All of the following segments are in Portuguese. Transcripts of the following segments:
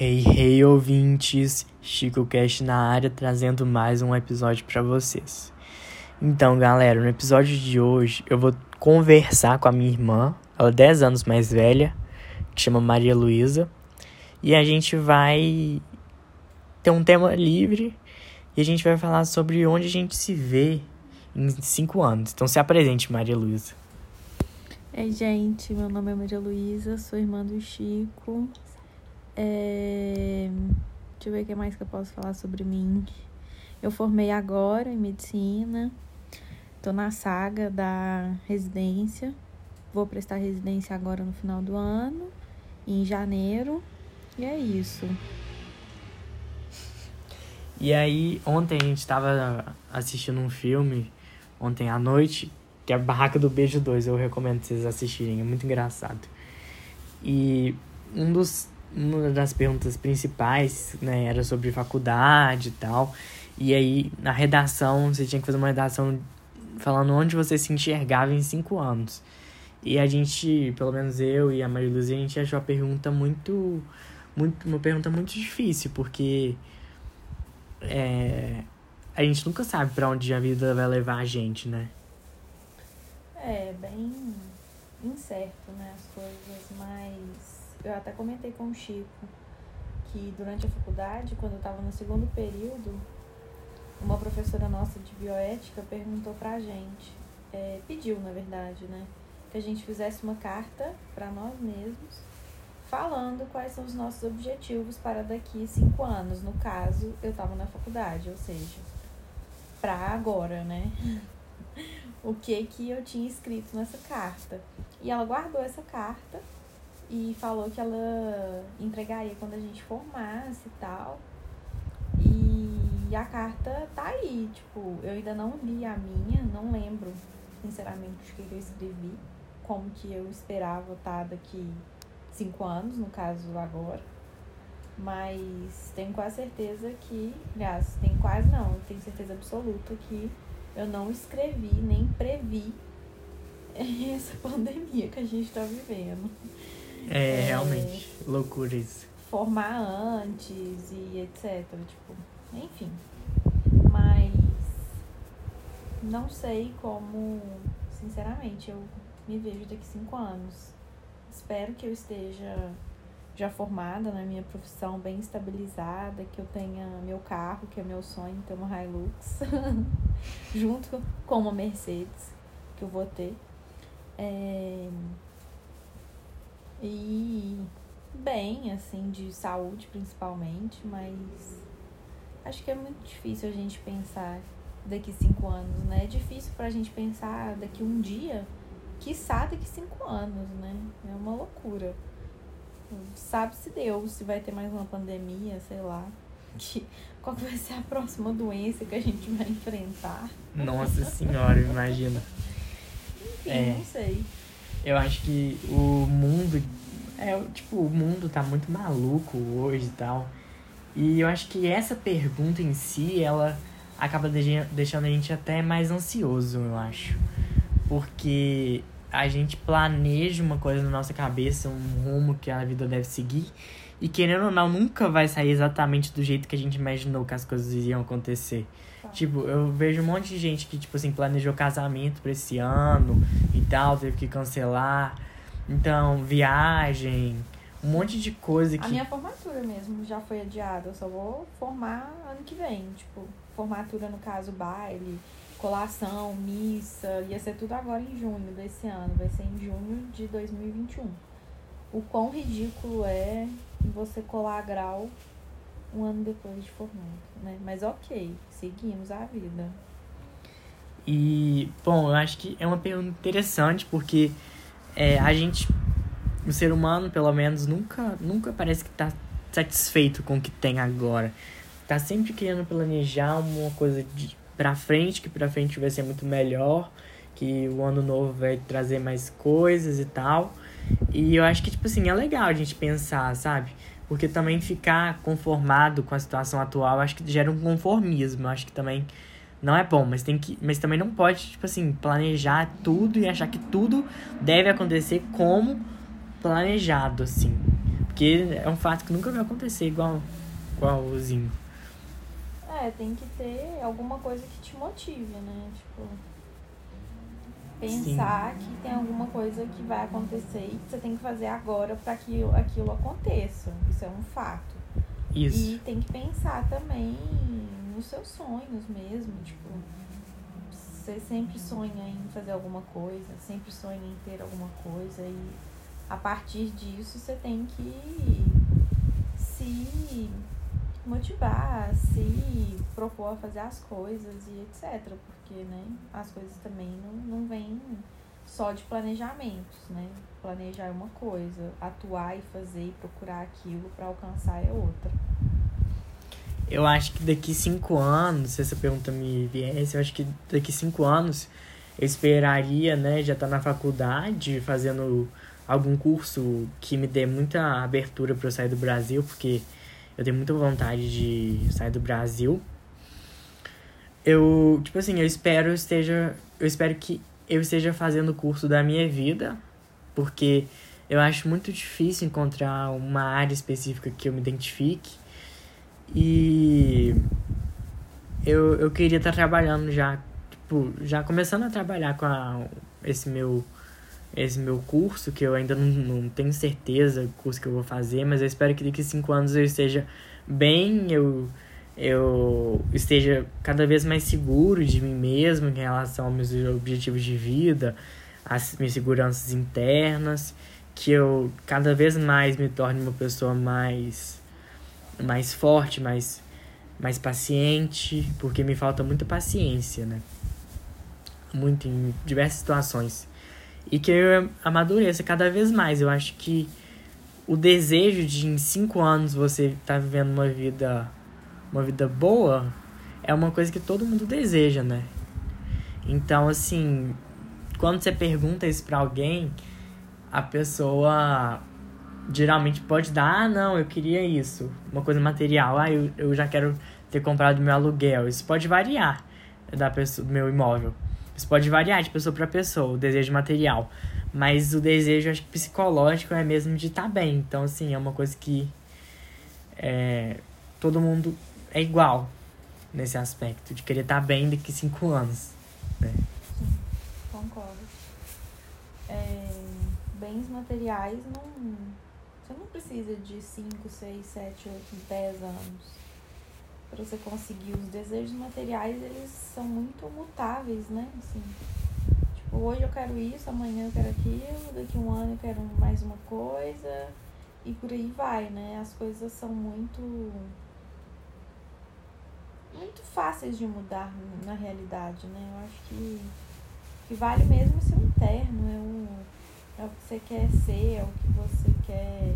Hey, hey, ouvintes! Chico Cast na área trazendo mais um episódio para vocês. Então, galera, no episódio de hoje eu vou conversar com a minha irmã, ela é 10 anos mais velha, que chama Maria Luísa, e a gente vai ter um tema livre e a gente vai falar sobre onde a gente se vê em 5 anos. Então, se apresente, Maria Luísa. Ei, gente, meu nome é Maria Luísa, sou irmã do Chico. É... Deixa eu ver o que mais que eu posso falar sobre mim. Eu formei agora em medicina, tô na saga da residência. Vou prestar residência agora no final do ano, em janeiro. E é isso. E aí, ontem a gente tava assistindo um filme, ontem à noite, que é a Barraca do Beijo 2. Eu recomendo vocês assistirem, é muito engraçado. E um dos, uma das perguntas principais, né, era sobre faculdade e tal. E aí, na redação, você tinha que fazer uma redação falando onde você se enxergava em cinco anos. E a gente, pelo menos eu e a Maria Luzia, a gente achou a pergunta muito, muito uma pergunta muito difícil, porque é, a gente nunca sabe para onde a vida vai levar a gente, né? É, bem incerto, né, as coisas, mas eu até comentei com o Chico que durante a faculdade, quando eu estava no segundo período, uma professora nossa de bioética perguntou pra gente, é, pediu na verdade, né, que a gente fizesse uma carta para nós mesmos, falando quais são os nossos objetivos para daqui cinco anos. No caso, eu estava na faculdade, ou seja, para agora, né? o que que eu tinha escrito nessa carta. E ela guardou essa carta e falou que ela entregaria quando a gente formasse e tal. E a carta tá aí, tipo, eu ainda não li a minha, não lembro, sinceramente, o que eu escrevi, como que eu esperava estar daqui cinco anos, no caso agora. Mas tenho quase certeza que, aliás, tenho quase não, tenho certeza absoluta que eu não escrevi nem previ essa pandemia que a gente está vivendo. É, é, realmente, loucura isso. Formar antes e etc. Tipo, enfim. Mas não sei como, sinceramente, eu me vejo daqui cinco anos. Espero que eu esteja já formada na minha profissão, bem estabilizada, que eu tenha meu carro, que é meu sonho, ter uma Hilux, junto com uma Mercedes que eu vou ter. É... E bem, assim, de saúde principalmente, mas acho que é muito difícil a gente pensar daqui cinco anos, né? É difícil pra gente pensar daqui um dia, quiçá daqui cinco anos, né? É uma loucura. Sabe-se Deus se vai ter mais uma pandemia, sei lá. Que, qual vai ser a próxima doença que a gente vai enfrentar? Nossa senhora, imagina. Enfim, é, não sei. Eu acho que o mundo. É, tipo, o mundo tá muito maluco hoje e tal. E eu acho que essa pergunta em si, ela acaba deixando a gente até mais ansioso, eu acho. Porque a gente planeja uma coisa na nossa cabeça, um rumo que a vida deve seguir. E querendo ou não, nunca vai sair exatamente do jeito que a gente imaginou que as coisas iriam acontecer. Tá. Tipo, eu vejo um monte de gente que, tipo assim, planejou casamento pra esse ano e tal, teve que cancelar. Então, viagem, um monte de coisa que. A minha formatura mesmo já foi adiada. Eu só vou formar ano que vem. Tipo, formatura no caso, baile colação, missa, ia ser tudo agora em junho desse ano, vai ser em junho de 2021. O quão ridículo é você colar grau um ano depois de formado, né? Mas ok, seguimos a vida. E, bom, eu acho que é uma pergunta interessante porque é, a gente, o ser humano, pelo menos, nunca, nunca parece que tá satisfeito com o que tem agora. Tá sempre querendo planejar uma coisa de, pra frente, que pra frente vai ser muito melhor, que o ano novo vai trazer mais coisas e tal. E eu acho que, tipo assim, é legal a gente pensar, sabe? Porque também ficar conformado com a situação atual, acho que gera um conformismo. Acho que também não é bom, mas tem que, mas também não pode, tipo assim, planejar tudo e achar que tudo deve acontecer como planejado, assim. Porque é um fato que nunca vai acontecer igual, igualzinho. É, tem que ter alguma coisa que te motive, né? Tipo, pensar Sim. que tem alguma coisa que vai acontecer e que você tem que fazer agora para que aquilo aconteça. Isso é um fato. Isso. E tem que pensar também nos seus sonhos mesmo, tipo, você sempre sonha em fazer alguma coisa, sempre sonha em ter alguma coisa e a partir disso você tem que se motivar, se propor a fazer as coisas e etc. Porque né, as coisas também não, não vêm só de planejamentos, né? Planejar é uma coisa, atuar e fazer e procurar aquilo para alcançar é outra. Eu acho que daqui cinco anos, se essa pergunta me viesse, eu acho que daqui cinco anos eu esperaria, né, já estar tá na faculdade, fazendo algum curso que me dê muita abertura para eu sair do Brasil, porque eu tenho muita vontade de sair do Brasil. Eu, tipo assim, eu espero esteja, eu espero que eu esteja fazendo o curso da minha vida, porque eu acho muito difícil encontrar uma área específica que eu me identifique. E eu, eu queria estar trabalhando já, tipo, já começando a trabalhar com a, esse meu esse meu curso, que eu ainda não, não tenho certeza do curso que eu vou fazer, mas eu espero que daqui a cinco anos eu esteja bem, eu, eu esteja cada vez mais seguro de mim mesmo em relação aos meus objetivos de vida, as minhas seguranças internas, que eu cada vez mais me torne uma pessoa mais, mais forte, mais, mais paciente, porque me falta muita paciência, né? Muito em diversas situações e que eu amadureça cada vez mais. Eu acho que o desejo de em cinco anos você estar tá vivendo uma vida uma vida boa é uma coisa que todo mundo deseja, né? Então, assim, quando você pergunta isso pra alguém, a pessoa geralmente pode dar, ah, não, eu queria isso, uma coisa material, ah, eu, eu já quero ter comprado meu aluguel. Isso pode variar da pessoa, do meu imóvel. Isso pode variar de pessoa para pessoa, o desejo material. Mas o desejo, acho que psicológico é mesmo de estar tá bem. Então, assim, é uma coisa que é, todo mundo é igual nesse aspecto, de querer estar tá bem daqui cinco anos. Né? Sim, concordo. É, bens materiais não. Você não precisa de 5, 6, 7, 8, 10 anos para você conseguir os desejos materiais, eles são muito mutáveis, né? Assim, tipo, hoje eu quero isso, amanhã eu quero aquilo, daqui um ano eu quero mais uma coisa e por aí vai, né? As coisas são muito muito fáceis de mudar na realidade, né? Eu acho que, que vale mesmo ser interno, é o, é o que você quer ser, é o que você quer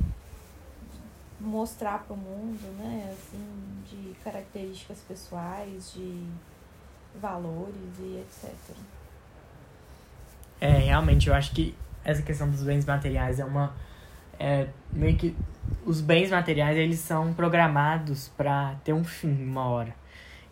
mostrar para o mundo, né? Assim, de características pessoais, de valores e etc. É, realmente, eu acho que essa questão dos bens materiais é uma. É, meio que. Os bens materiais, eles são programados para ter um fim, uma hora.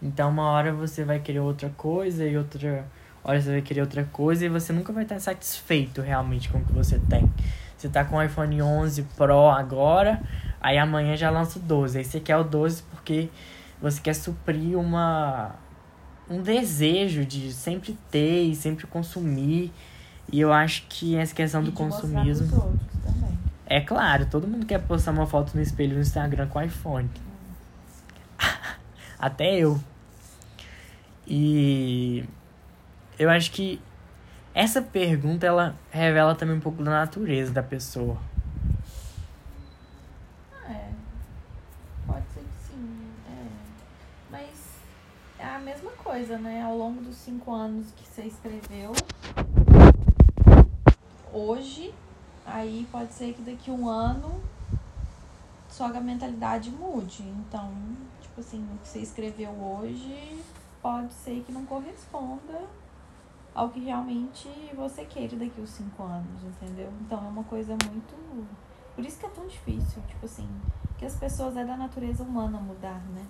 Então, uma hora você vai querer outra coisa e outra hora você vai querer outra coisa e você nunca vai estar satisfeito realmente com o que você tem. Você tá com o iPhone 11 Pro agora, Aí amanhã já lança o 12. Aí você quer o 12 porque você quer suprir uma um desejo de sempre ter e sempre consumir. E eu acho que essa questão do consumismo. É claro, todo mundo quer postar uma foto no espelho no Instagram com iPhone. Hum. Até eu. E eu acho que essa pergunta ela revela também um pouco da natureza da pessoa. Coisa, né? Ao longo dos cinco anos que você escreveu, hoje, aí pode ser que daqui um ano sua mentalidade mude. Então, tipo assim, o que você escreveu hoje pode ser que não corresponda ao que realmente você queira daqui a cinco anos, entendeu? Então é uma coisa muito. Por isso que é tão difícil, tipo assim, que as pessoas é da natureza humana mudar, né?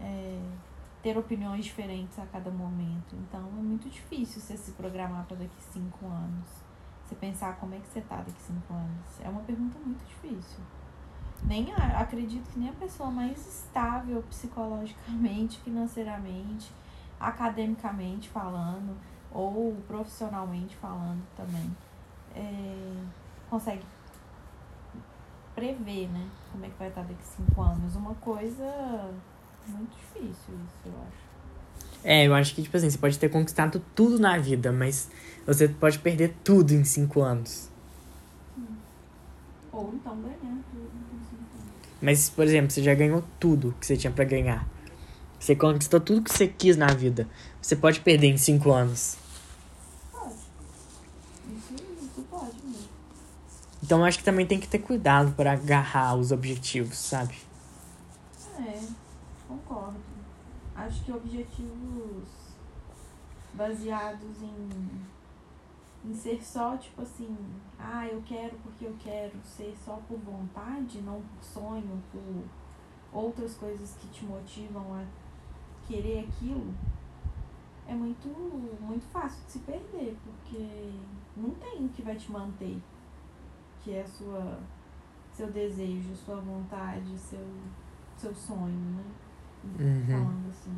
É ter opiniões diferentes a cada momento. Então é muito difícil você se programar para daqui cinco anos. Você pensar como é que você tá daqui cinco anos. É uma pergunta muito difícil. nem a, acredito que nem a pessoa mais estável psicologicamente, financeiramente, academicamente falando, ou profissionalmente falando também, é, consegue prever, né? Como é que vai estar daqui a cinco anos. Uma coisa muito difícil isso, eu acho. É, eu acho que, tipo assim, você pode ter conquistado tudo na vida, mas você pode perder tudo em cinco anos. Ou então ganhar tudo em cinco anos. Mas, por exemplo, você já ganhou tudo que você tinha para ganhar. Você conquistou tudo que você quis na vida. Você pode perder em cinco anos. Pode. Isso, isso pode mesmo. Então eu acho que também tem que ter cuidado para agarrar os objetivos, sabe? É. Acho que objetivos baseados em, em ser só, tipo assim, ah, eu quero porque eu quero, ser só por vontade, não por sonho, por outras coisas que te motivam a querer aquilo, é muito, muito fácil de se perder, porque não tem o que vai te manter, que é a sua, seu desejo, sua vontade, seu, seu sonho, né? Uhum. Falando assim.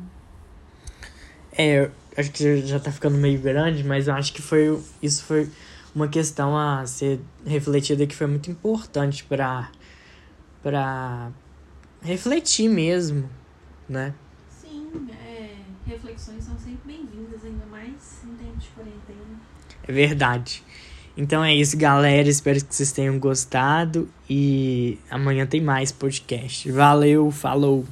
É, eu acho que já tá ficando meio grande, mas eu acho que foi isso foi uma questão a ser refletida que foi muito importante para para refletir mesmo, né? Sim, é, reflexões são sempre bem-vindas, ainda mais em tempos de quarentena. É verdade. Então é isso, galera. Espero que vocês tenham gostado e amanhã tem mais podcast. Valeu, falou.